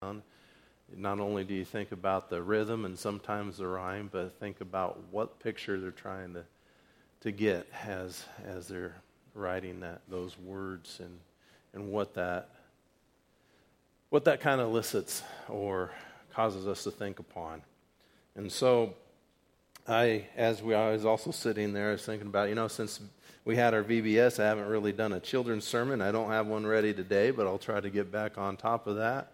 Not only do you think about the rhythm and sometimes the rhyme, but think about what picture they're trying to, to get as, as they're writing that, those words and, and what that, what that kind of elicits or causes us to think upon. And so, I, as we, I was also sitting there, I was thinking about, you know, since we had our VBS, I haven't really done a children's sermon. I don't have one ready today, but I'll try to get back on top of that.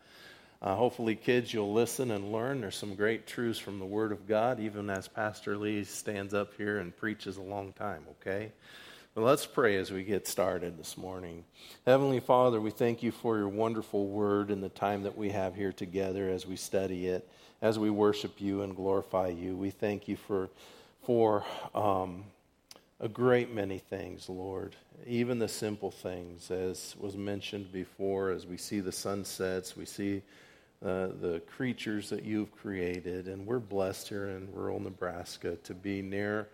Uh, hopefully, kids, you'll listen and learn. There's some great truths from the Word of God, even as Pastor Lee stands up here and preaches a long time, okay? But let's pray as we get started this morning. Heavenly Father, we thank you for your wonderful Word and the time that we have here together as we study it, as we worship you and glorify you. We thank you for, for um, a great many things, Lord. Even the simple things, as was mentioned before, as we see the sunsets, we see uh, the creatures that you've created. And we're blessed here in rural Nebraska to be near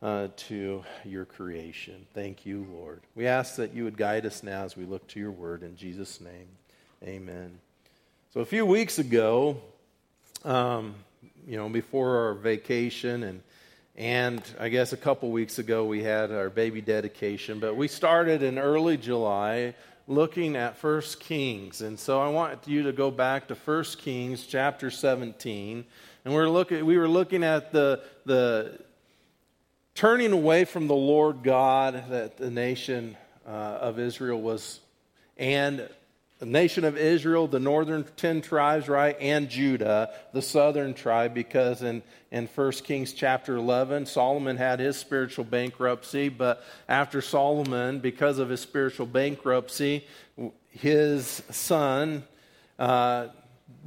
uh, to your creation. Thank you, Lord. We ask that you would guide us now as we look to your word. In Jesus' name, amen. So, a few weeks ago, um, you know, before our vacation and and I guess a couple weeks ago we had our baby dedication, but we started in early July looking at First Kings. And so I want you to go back to First Kings chapter 17. And we're looking, we were looking at the, the turning away from the Lord God that the nation uh, of Israel was, and the nation of Israel, the northern 10 tribes, right, and Judah, the southern tribe, because in, in 1 Kings chapter 11, Solomon had his spiritual bankruptcy, but after Solomon, because of his spiritual bankruptcy, his son uh,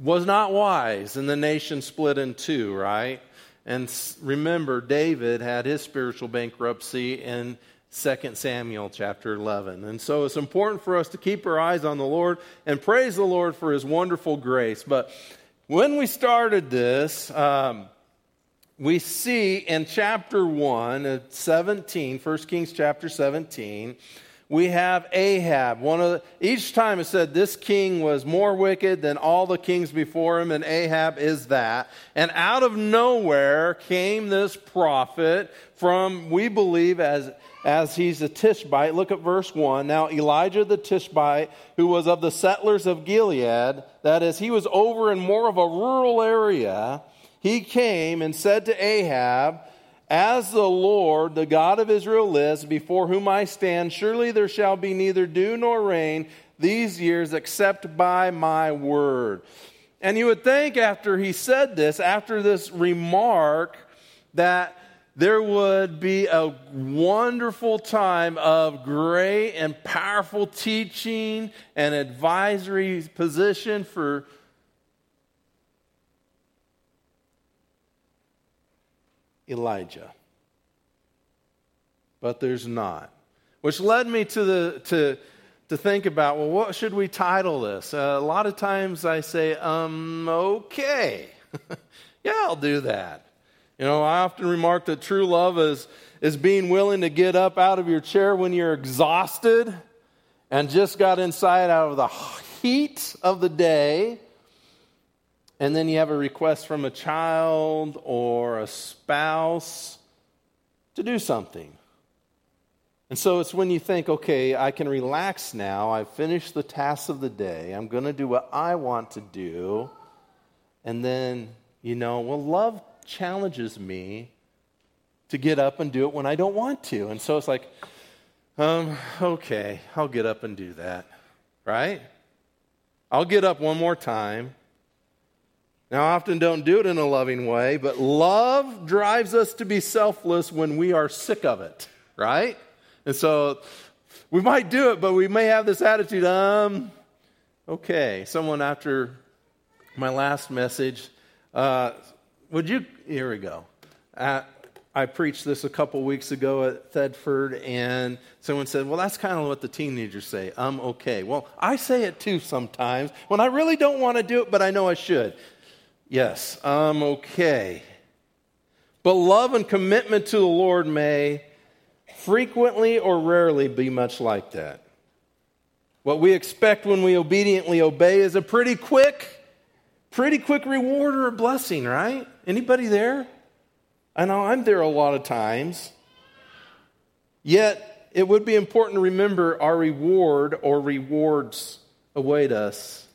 was not wise, and the nation split in two, right? And remember, David had his spiritual bankruptcy, and 2 Samuel chapter 11. And so it's important for us to keep our eyes on the Lord and praise the Lord for his wonderful grace. But when we started this, um, we see in chapter 1, 17, 1 Kings chapter 17, we have Ahab. One of the, each time it said this king was more wicked than all the kings before him, and Ahab is that. And out of nowhere came this prophet from, we believe, as as he's a Tishbite. Look at verse 1. Now, Elijah the Tishbite, who was of the settlers of Gilead, that is, he was over in more of a rural area, he came and said to Ahab, As the Lord, the God of Israel, lives, before whom I stand, surely there shall be neither dew nor rain these years except by my word. And you would think after he said this, after this remark, that there would be a wonderful time of great and powerful teaching and advisory position for Elijah. But there's not. Which led me to, the, to, to think about well, what should we title this? Uh, a lot of times I say, um, okay. yeah, I'll do that. You know, I often remark that true love is, is being willing to get up out of your chair when you're exhausted and just got inside out of the heat of the day. And then you have a request from a child or a spouse to do something. And so it's when you think, okay, I can relax now. I've finished the tasks of the day. I'm going to do what I want to do. And then, you know, well, love challenges me to get up and do it when I don't want to. And so it's like, um, okay, I'll get up and do that, right? I'll get up one more time. Now, I often don't do it in a loving way, but love drives us to be selfless when we are sick of it, right? And so we might do it, but we may have this attitude, um, okay. Someone after my last message uh, would you? Here we go. Uh, I preached this a couple weeks ago at Thedford, and someone said, Well, that's kind of what the teenagers say. I'm okay. Well, I say it too sometimes when I really don't want to do it, but I know I should. Yes, I'm okay. But love and commitment to the Lord may frequently or rarely be much like that. What we expect when we obediently obey is a pretty quick Pretty quick reward or a blessing, right? Anybody there? I know I'm there a lot of times. Yet, it would be important to remember our reward or rewards await us.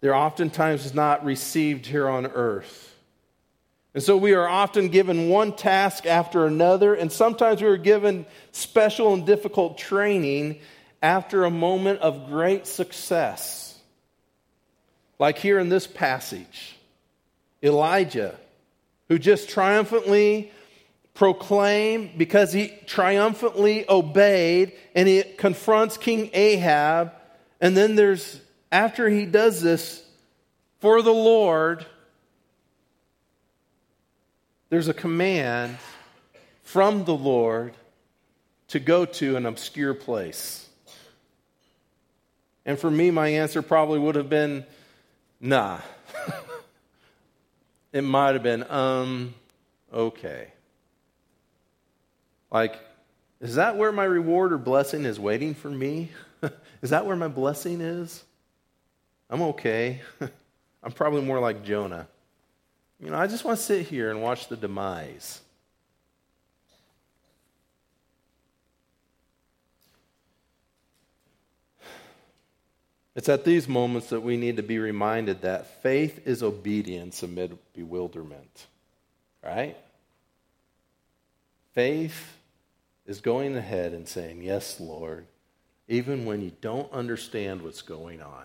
They're oftentimes not received here on earth. And so we are often given one task after another, and sometimes we are given special and difficult training after a moment of great success. Like here in this passage, Elijah, who just triumphantly proclaimed because he triumphantly obeyed and he confronts King Ahab. And then there's, after he does this for the Lord, there's a command from the Lord to go to an obscure place. And for me, my answer probably would have been nah. It might have been, um, okay. Like, is that where my reward or blessing is waiting for me? is that where my blessing is? I'm okay. I'm probably more like Jonah. You know, I just want to sit here and watch the demise. It's at these moments that we need to be reminded that faith is obedience amid bewilderment. Right? Faith is going ahead and saying, Yes, Lord, even when you don't understand what's going on.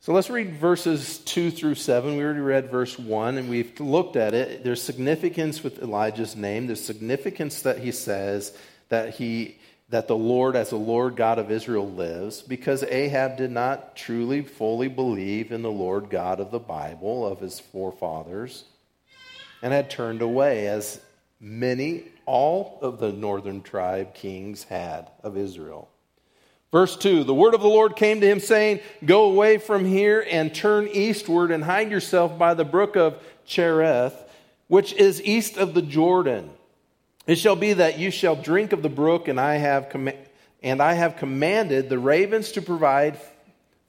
So let's read verses 2 through 7. We already read verse 1 and we've looked at it. There's significance with Elijah's name. There's significance that he says that he that the Lord as the Lord God of Israel lives because Ahab did not truly fully believe in the Lord God of the Bible of his forefathers and had turned away as many all of the northern tribe kings had of Israel. Verse 2 The word of the Lord came to him, saying, Go away from here and turn eastward and hide yourself by the brook of Cherith, which is east of the Jordan. It shall be that you shall drink of the brook, and I have, com- and I have commanded the ravens to provide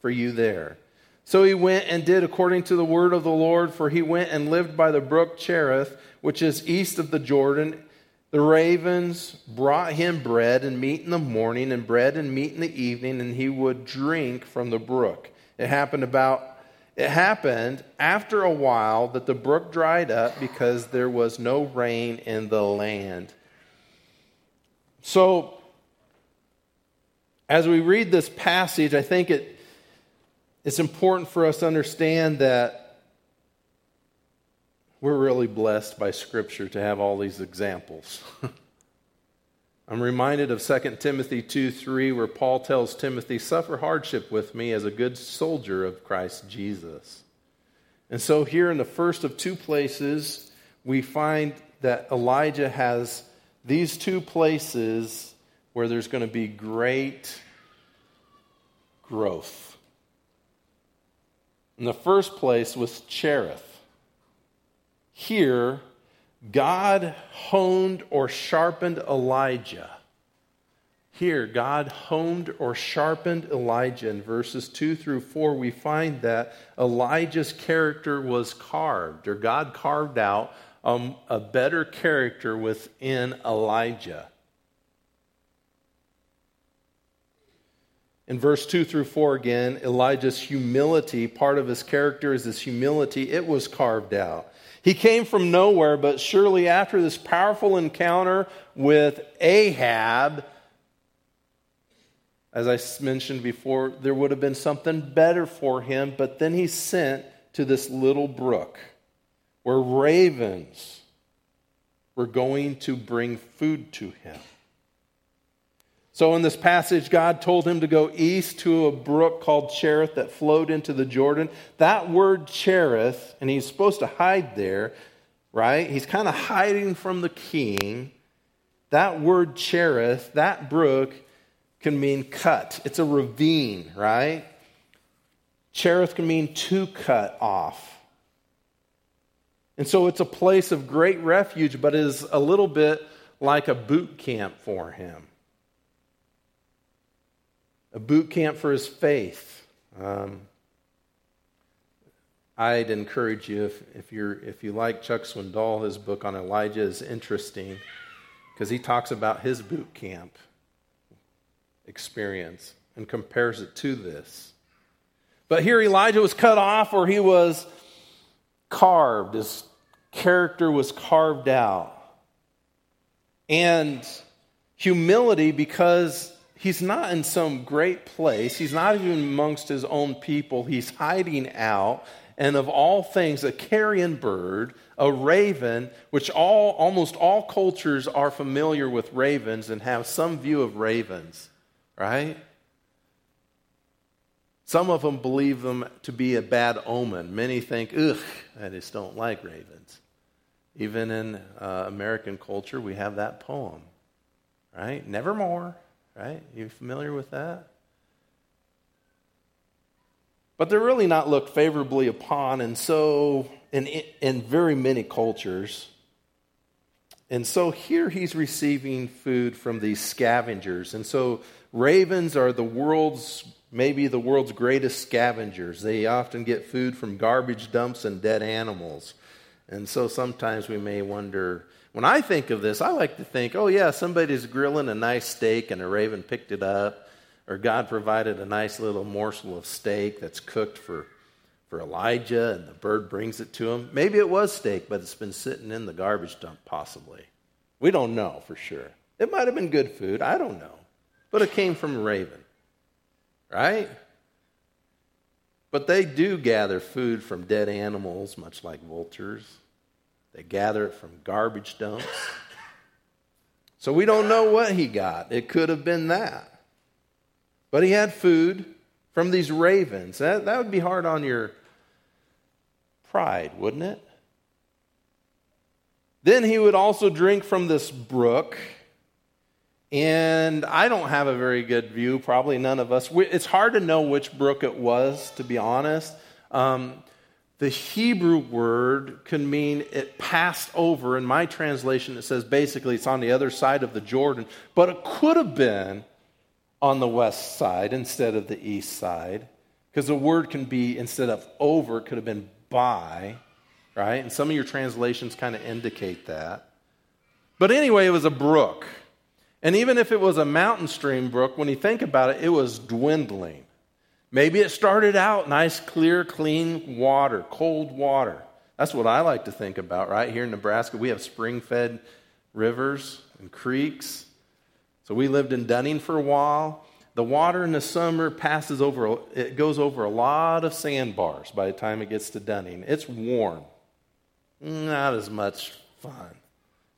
for you there. So he went and did according to the word of the Lord, for he went and lived by the brook Cherith, which is east of the Jordan the ravens brought him bread and meat in the morning, and bread and meat in the evening, and he would drink from the brook. It happened about it happened after a while that the brook dried up because there was no rain in the land. So, as we read this passage, I think it, it's important for us to understand that we're really blessed by Scripture to have all these examples. I'm reminded of 2 Timothy 2 3, where Paul tells Timothy, Suffer hardship with me as a good soldier of Christ Jesus. And so, here in the first of two places, we find that Elijah has these two places where there's going to be great growth. In the first place was Cherith. Here, God honed or sharpened Elijah. Here, God honed or sharpened Elijah. In verses 2 through 4, we find that Elijah's character was carved, or God carved out um, a better character within Elijah. In verse 2 through 4 again, Elijah's humility, part of his character is his humility, it was carved out. He came from nowhere, but surely after this powerful encounter with Ahab, as I mentioned before, there would have been something better for him, but then he's sent to this little brook where ravens were going to bring food to him. So, in this passage, God told him to go east to a brook called Cherith that flowed into the Jordan. That word Cherith, and he's supposed to hide there, right? He's kind of hiding from the king. That word Cherith, that brook, can mean cut. It's a ravine, right? Cherith can mean to cut off. And so it's a place of great refuge, but is a little bit like a boot camp for him a boot camp for his faith. Um, I'd encourage you if, if you're if you like Chuck Swindoll, his book on Elijah is interesting because he talks about his boot camp experience and compares it to this. But here Elijah was cut off or he was carved. His character was carved out. And humility because he's not in some great place. He's not even amongst his own people. He's hiding out. And of all things, a carrion bird, a raven, which all, almost all cultures are familiar with ravens and have some view of ravens, right? Some of them believe them to be a bad omen. Many think, ugh, I just don't like ravens. Even in uh, American culture, we have that poem, right? Nevermore, right? You familiar with that? But they're really not looked favorably upon, and so in, in very many cultures. And so here he's receiving food from these scavengers. And so ravens are the world's, maybe the world's greatest scavengers. They often get food from garbage dumps and dead animals. And so sometimes we may wonder, when I think of this, I like to think, oh, yeah, somebody's grilling a nice steak and a raven picked it up, or God provided a nice little morsel of steak that's cooked for, for Elijah and the bird brings it to him. Maybe it was steak, but it's been sitting in the garbage dump, possibly. We don't know for sure. It might have been good food. I don't know. But it came from a raven, right? But they do gather food from dead animals, much like vultures. They gather it from garbage dumps. So we don't know what he got. It could have been that. But he had food from these ravens. That, that would be hard on your pride, wouldn't it? Then he would also drink from this brook and I don't have a very good view, probably none of us. It's hard to know which brook it was, to be honest. Um, the Hebrew word can mean it passed over. In my translation, it says basically it's on the other side of the Jordan, but it could have been on the west side instead of the east side, because the word can be instead of over, it could have been by, right? And some of your translations kind of indicate that. But anyway, it was a brook. And even if it was a mountain stream brook, when you think about it, it was dwindling. Maybe it started out nice, clear, clean water, cold water. That's what I like to think about, right? Here in Nebraska, we have spring fed rivers and creeks. So we lived in Dunning for a while. The water in the summer passes over, it goes over a lot of sandbars by the time it gets to Dunning. It's warm. Not as much fun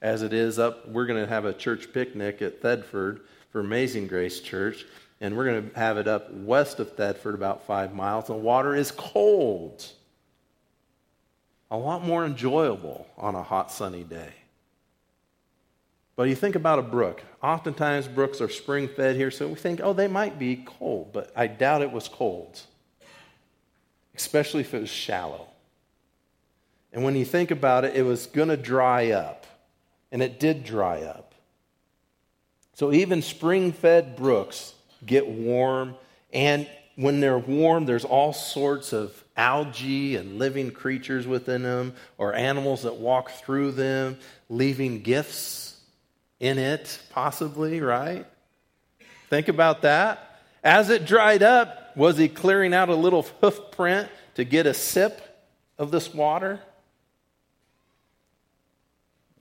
as it is up. We're going to have a church picnic at Thedford for Amazing Grace Church, and we're going to have it up west of Thedford, about five miles. The water is cold, a lot more enjoyable on a hot, sunny day. But you think about a brook. Oftentimes, brooks are spring fed here, so we think, oh, they might be cold, but I doubt it was cold, especially if it was shallow. And when you think about it, it was going to dry up and it did dry up. So even spring fed brooks get warm, and when they're warm, there's all sorts of algae and living creatures within them, or animals that walk through them, leaving gifts in it, possibly, right? Think about that. As it dried up, was he clearing out a little hoof print to get a sip of this water?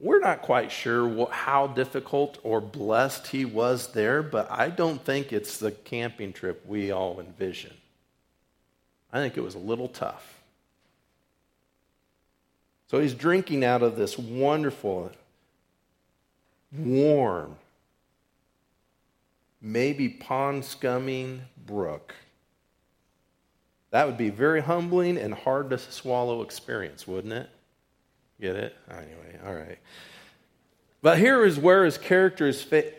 We're not quite sure what, how difficult or blessed he was there, but I don't think it's the camping trip we all envision. I think it was a little tough. So he's drinking out of this wonderful, warm, maybe pond scumming brook. That would be very humbling and hard to swallow experience, wouldn't it? Get it? Anyway, all right. But here is where his character is, fa-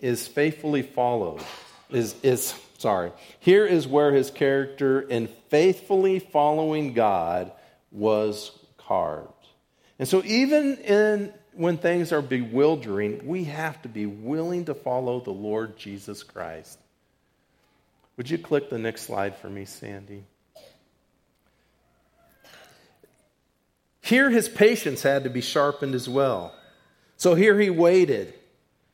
is faithfully followed. Is, is sorry. Here is where his character in faithfully following God was carved. And so even in when things are bewildering, we have to be willing to follow the Lord Jesus Christ. Would you click the next slide for me, Sandy? Here, his patience had to be sharpened as well. So here he waited.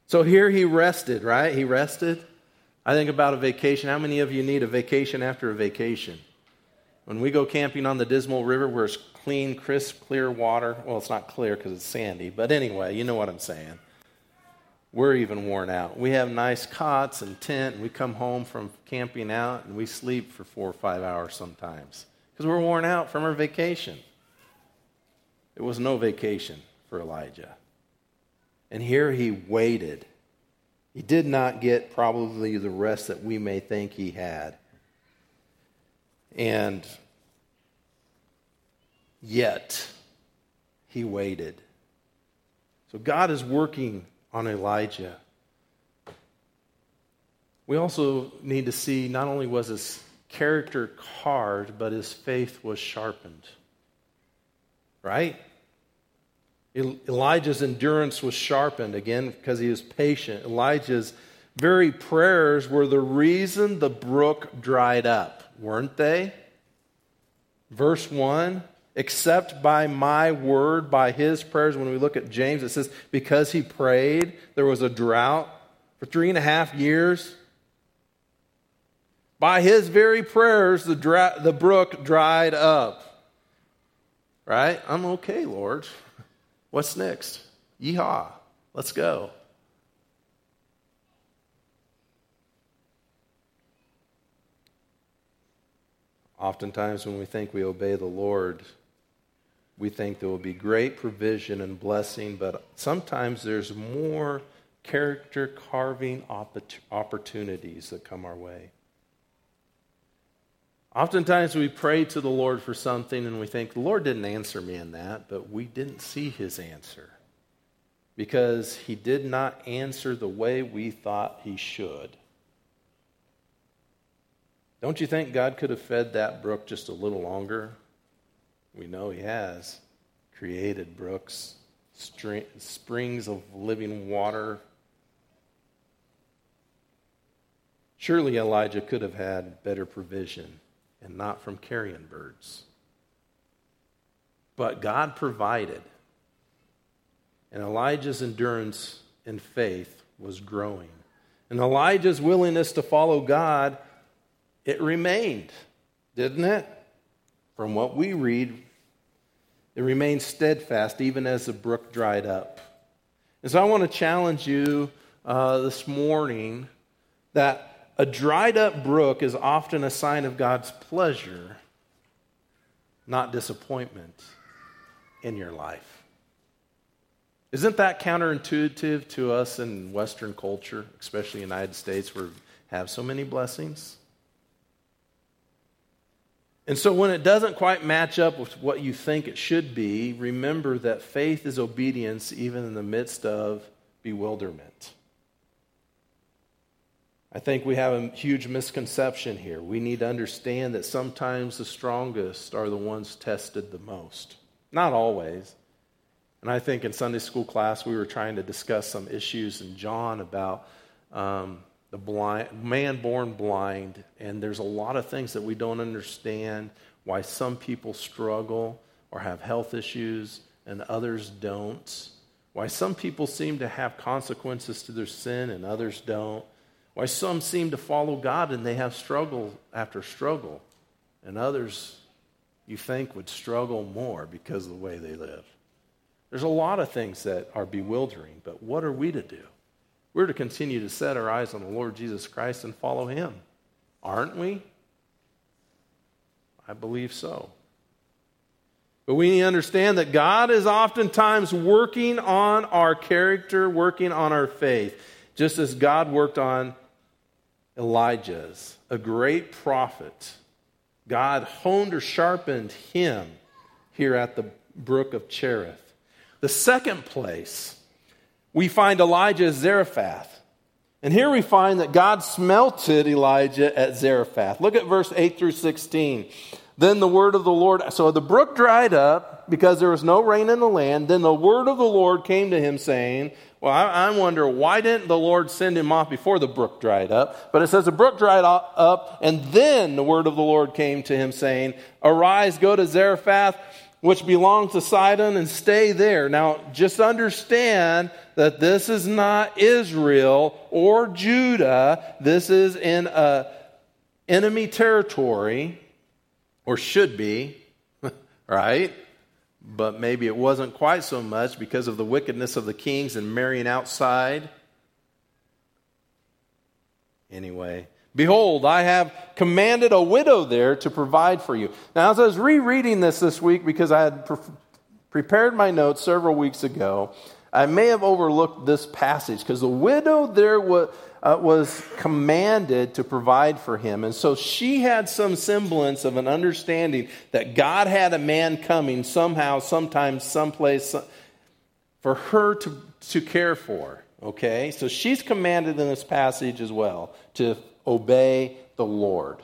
So here he rested, right? He rested. I think about a vacation. How many of you need a vacation after a vacation? When we go camping on the Dismal River, where it's clean, crisp, clear water, well, it's not clear because it's sandy, but anyway, you know what I'm saying. We're even worn out. We have nice cots and tent, and we come home from camping out and we sleep for four or five hours sometimes because we're worn out from our vacation. It was no vacation for Elijah. And here he waited. He did not get probably the rest that we may think he had. And yet, he waited. So God is working on Elijah. We also need to see not only was his character hard, but his faith was sharpened. Right? Elijah's endurance was sharpened again because he was patient. Elijah's very prayers were the reason the brook dried up, weren't they? Verse 1 Except by my word, by his prayers. When we look at James, it says, because he prayed, there was a drought for three and a half years. By his very prayers, the, dra- the brook dried up. Right? I'm okay, Lord. What's next? Yeehaw. Let's go. Oftentimes, when we think we obey the Lord, we think there will be great provision and blessing, but sometimes there's more character carving opportunities that come our way. Oftentimes we pray to the Lord for something and we think, the Lord didn't answer me in that, but we didn't see his answer because he did not answer the way we thought he should. Don't you think God could have fed that brook just a little longer? We know he has created brooks, springs of living water. Surely Elijah could have had better provision and not from carrion birds. But God provided. And Elijah's endurance and faith was growing. And Elijah's willingness to follow God, it remained, didn't it? From what we read, it remained steadfast even as the brook dried up. And so I want to challenge you uh, this morning that a dried up brook is often a sign of God's pleasure, not disappointment in your life. Isn't that counterintuitive to us in Western culture, especially the United States, where we have so many blessings? And so, when it doesn't quite match up with what you think it should be, remember that faith is obedience even in the midst of bewilderment. I think we have a huge misconception here. We need to understand that sometimes the strongest are the ones tested the most. Not always. And I think in Sunday school class we were trying to discuss some issues in John about um, the blind man born blind, and there's a lot of things that we don't understand. Why some people struggle or have health issues and others don't. Why some people seem to have consequences to their sin and others don't why some seem to follow God and they have struggle after struggle, and others you think would struggle more because of the way they live. There's a lot of things that are bewildering, but what are we to do? We're to continue to set our eyes on the Lord Jesus Christ and follow him. Aren't we? I believe so. But we need to understand that God is oftentimes working on our character, working on our faith, just as God worked on Elijah's, a great prophet. God honed or sharpened him here at the brook of Cherith. The second place, we find Elijah at Zarephath. And here we find that God smelted Elijah at Zarephath. Look at verse 8 through 16. Then the word of the Lord, so the brook dried up because there was no rain in the land. Then the word of the Lord came to him, saying, well, I, I, wonder why didn't the Lord send him off before the brook dried up? But it says the brook dried up, and then the word of the Lord came to him, saying, Arise, go to Zarephath, which belongs to Sidon, and stay there. Now, just understand that this is not Israel or Judah. This is in a enemy territory, or should be, right? But maybe it wasn't quite so much because of the wickedness of the kings and marrying outside. Anyway, Behold, I have commanded a widow there to provide for you. Now, as I was rereading this this week, because I had pre- prepared my notes several weeks ago, I may have overlooked this passage because the widow there was, uh, was commanded to provide for him. And so she had some semblance of an understanding that God had a man coming somehow, sometime, someplace for her to, to care for. Okay? So she's commanded in this passage as well to obey the Lord.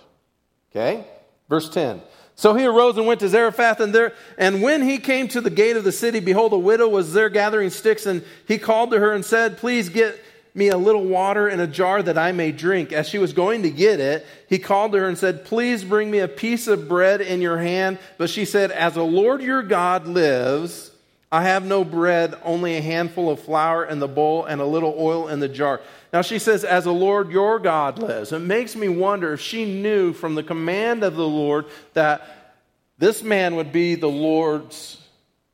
Okay? Verse 10. So he arose and went to Zarephath, and there, and when he came to the gate of the city, behold, a widow was there gathering sticks, and he called to her and said, Please get me a little water in a jar that I may drink. As she was going to get it, he called to her and said, Please bring me a piece of bread in your hand. But she said, As the Lord your God lives, I have no bread, only a handful of flour in the bowl and a little oil in the jar. Now she says, As the Lord your God lives. It makes me wonder if she knew from the command of the Lord that this man would be the Lord's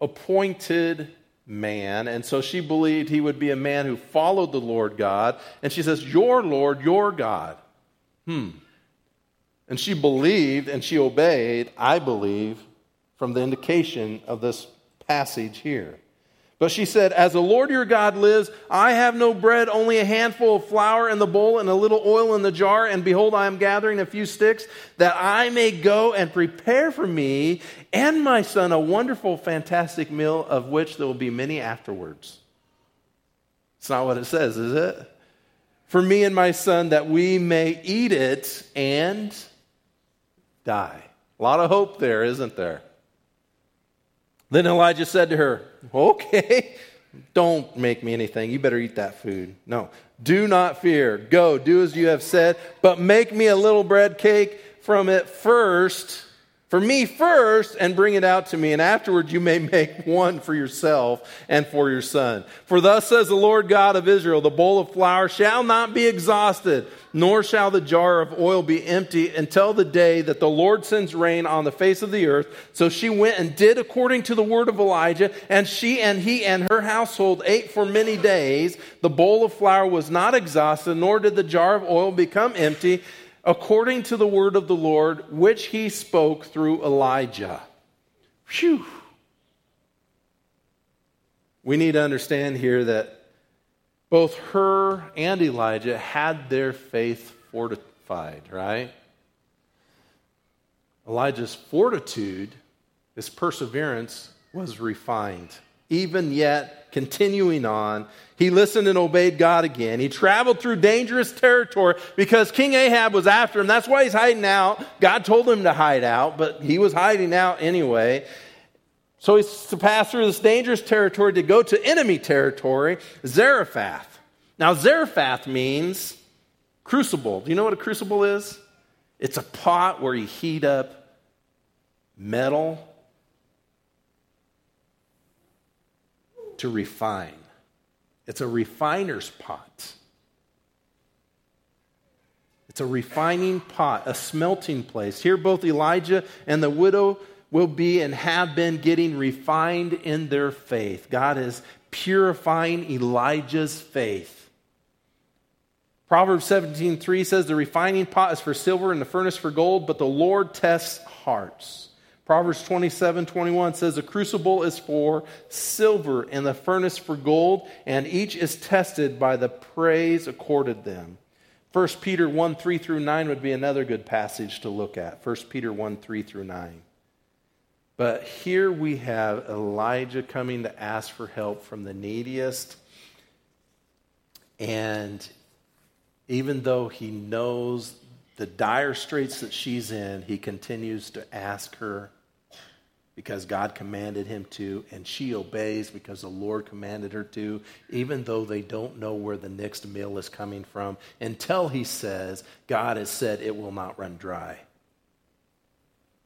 appointed man. And so she believed he would be a man who followed the Lord God. And she says, Your Lord, your God. Hmm. And she believed and she obeyed, I believe, from the indication of this passage here. But she said, As the Lord your God lives, I have no bread, only a handful of flour in the bowl and a little oil in the jar. And behold, I am gathering a few sticks that I may go and prepare for me and my son a wonderful, fantastic meal of which there will be many afterwards. It's not what it says, is it? For me and my son, that we may eat it and die. A lot of hope there, isn't there? Then Elijah said to her, Okay, don't make me anything. You better eat that food. No, do not fear. Go, do as you have said, but make me a little bread cake from it first for me first and bring it out to me, and afterward you may make one for yourself and for your son. For thus says the Lord God of Israel the bowl of flour shall not be exhausted, nor shall the jar of oil be empty until the day that the Lord sends rain on the face of the earth. So she went and did according to the word of Elijah, and she and he and her household ate for many days. The bowl of flour was not exhausted, nor did the jar of oil become empty according to the word of the Lord, which he spoke through Elijah. Phew. We need to understand here that both her and Elijah had their faith fortified, right? Elijah's fortitude, his perseverance, was refined. Even yet, continuing on, he listened and obeyed God again. He traveled through dangerous territory because King Ahab was after him. That's why he's hiding out. God told him to hide out, but he was hiding out anyway. So he's to pass through this dangerous territory to go to enemy territory, Zarephath. Now, Zarephath means crucible. Do you know what a crucible is? It's a pot where you heat up metal to refine. It's a refiner's pot. It's a refining pot, a smelting place. Here, both Elijah and the widow will be and have been getting refined in their faith. God is purifying Elijah's faith. Proverbs 17:3 says the refining pot is for silver and the furnace for gold, but the Lord tests hearts. Proverbs 27 21 says, The crucible is for silver and the furnace for gold, and each is tested by the praise accorded them. 1 Peter 1 3 through 9 would be another good passage to look at. 1 Peter 1 3 through 9. But here we have Elijah coming to ask for help from the neediest. And even though he knows the dire straits that she's in, he continues to ask her because God commanded him to, and she obeys because the Lord commanded her to, even though they don't know where the next meal is coming from, until he says, God has said it will not run dry.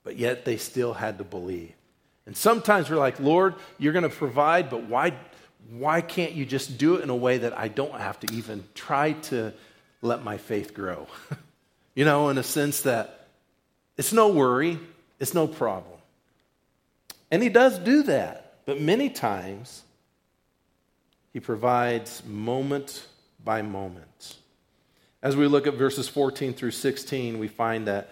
But yet they still had to believe. And sometimes we're like, Lord, you're going to provide, but why, why can't you just do it in a way that I don't have to even try to let my faith grow? you know, in a sense that it's no worry, it's no problem. And He does do that, but many times He provides moment by moment. As we look at verses 14 through 16, we find that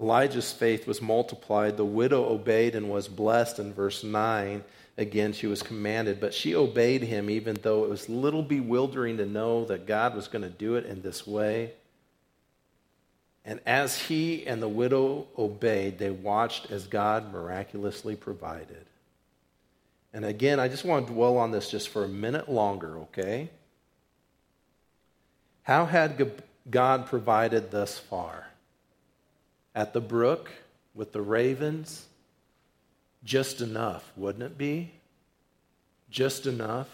Elijah's faith was multiplied. The widow obeyed and was blessed. In verse 9, again, she was commanded, but she obeyed him, even though it was a little bewildering to know that God was going to do it in this way. And as he and the widow obeyed, they watched as God miraculously provided. And again, I just want to dwell on this just for a minute longer, okay? How had God provided thus far? At the brook with the ravens? Just enough, wouldn't it be? Just enough.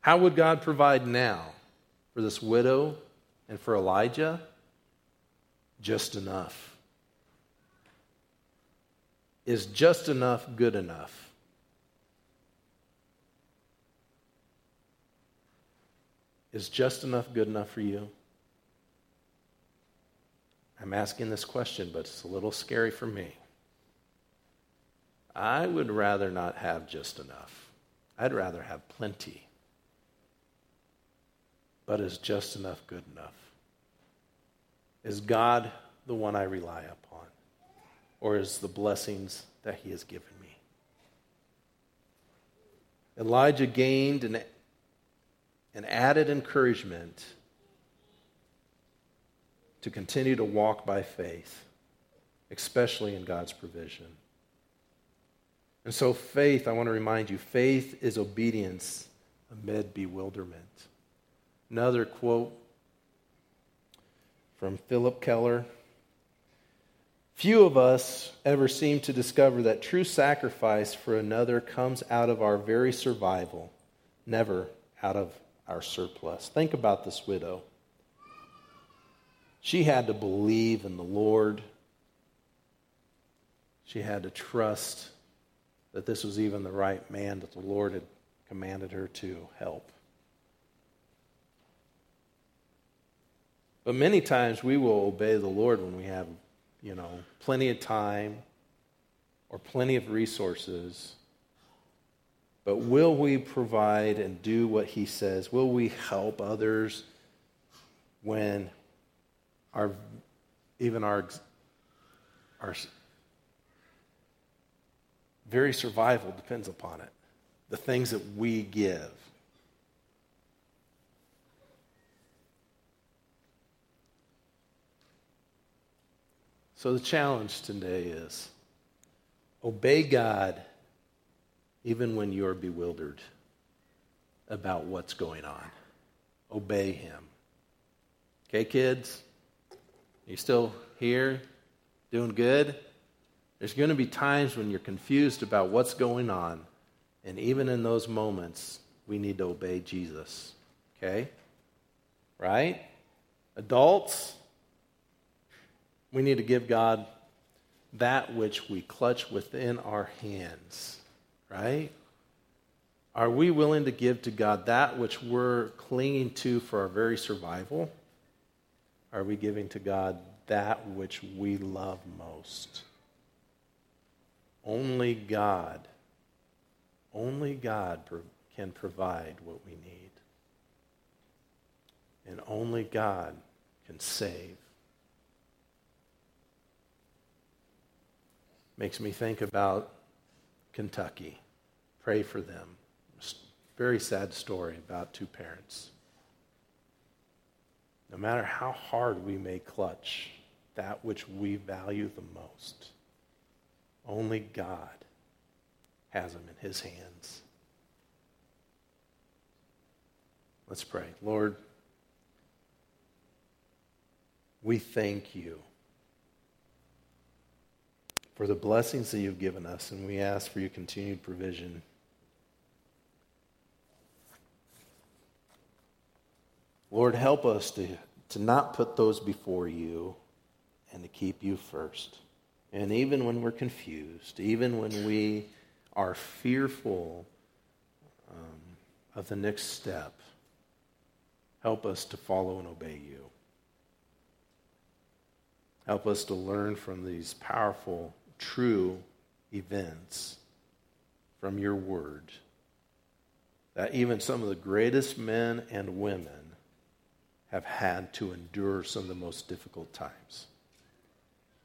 How would God provide now for this widow and for Elijah? Just enough. Is just enough good enough? Is just enough good enough for you? I'm asking this question, but it's a little scary for me. I would rather not have just enough. I'd rather have plenty. But is just enough good enough? Is God the one I rely upon? Or is the blessings that He has given me? Elijah gained an and added encouragement to continue to walk by faith, especially in God's provision. And so, faith, I want to remind you, faith is obedience amid bewilderment. Another quote from Philip Keller Few of us ever seem to discover that true sacrifice for another comes out of our very survival, never out of our surplus. Think about this widow. She had to believe in the Lord. She had to trust that this was even the right man that the Lord had commanded her to help. But many times we will obey the Lord when we have, you know, plenty of time or plenty of resources but will we provide and do what he says? Will we help others when our even our our very survival depends upon it? The things that we give. So the challenge today is obey God even when you're bewildered about what's going on. Obey him. Okay, kids? You still here? Doing good? There's going to be times when you're confused about what's going on. And even in those moments, we need to obey Jesus. Okay? Right? Adults, we need to give God that which we clutch within our hands right? Are we willing to give to God that which we're clinging to for our very survival? Are we giving to God that which we love most? Only God, only God can provide what we need. And only God can save. Makes me think about Kentucky. Pray for them. Very sad story about two parents. No matter how hard we may clutch that which we value the most, only God has them in his hands. Let's pray. Lord, we thank you for the blessings that you've given us, and we ask for your continued provision. Lord, help us to, to not put those before you and to keep you first. And even when we're confused, even when we are fearful um, of the next step, help us to follow and obey you. Help us to learn from these powerful, true events from your word that even some of the greatest men and women have had to endure some of the most difficult times.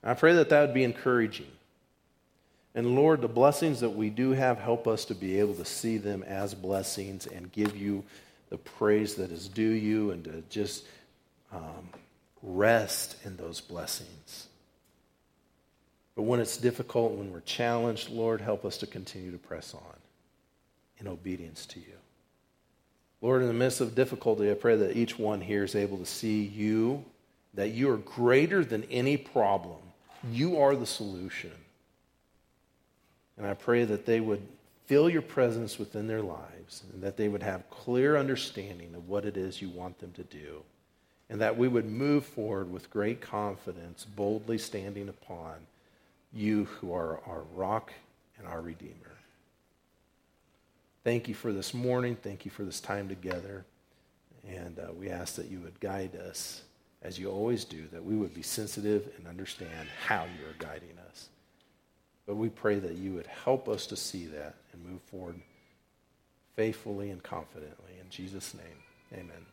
I pray that that would be encouraging. And Lord, the blessings that we do have, help us to be able to see them as blessings and give you the praise that is due you and to just um, rest in those blessings. But when it's difficult, when we're challenged, Lord, help us to continue to press on in obedience to you. Lord, in the midst of difficulty, I pray that each one here is able to see you, that you are greater than any problem. You are the solution. And I pray that they would feel your presence within their lives and that they would have clear understanding of what it is you want them to do. And that we would move forward with great confidence, boldly standing upon you who are our rock and our Redeemer. Thank you for this morning. Thank you for this time together. And uh, we ask that you would guide us, as you always do, that we would be sensitive and understand how you are guiding us. But we pray that you would help us to see that and move forward faithfully and confidently. In Jesus' name, amen.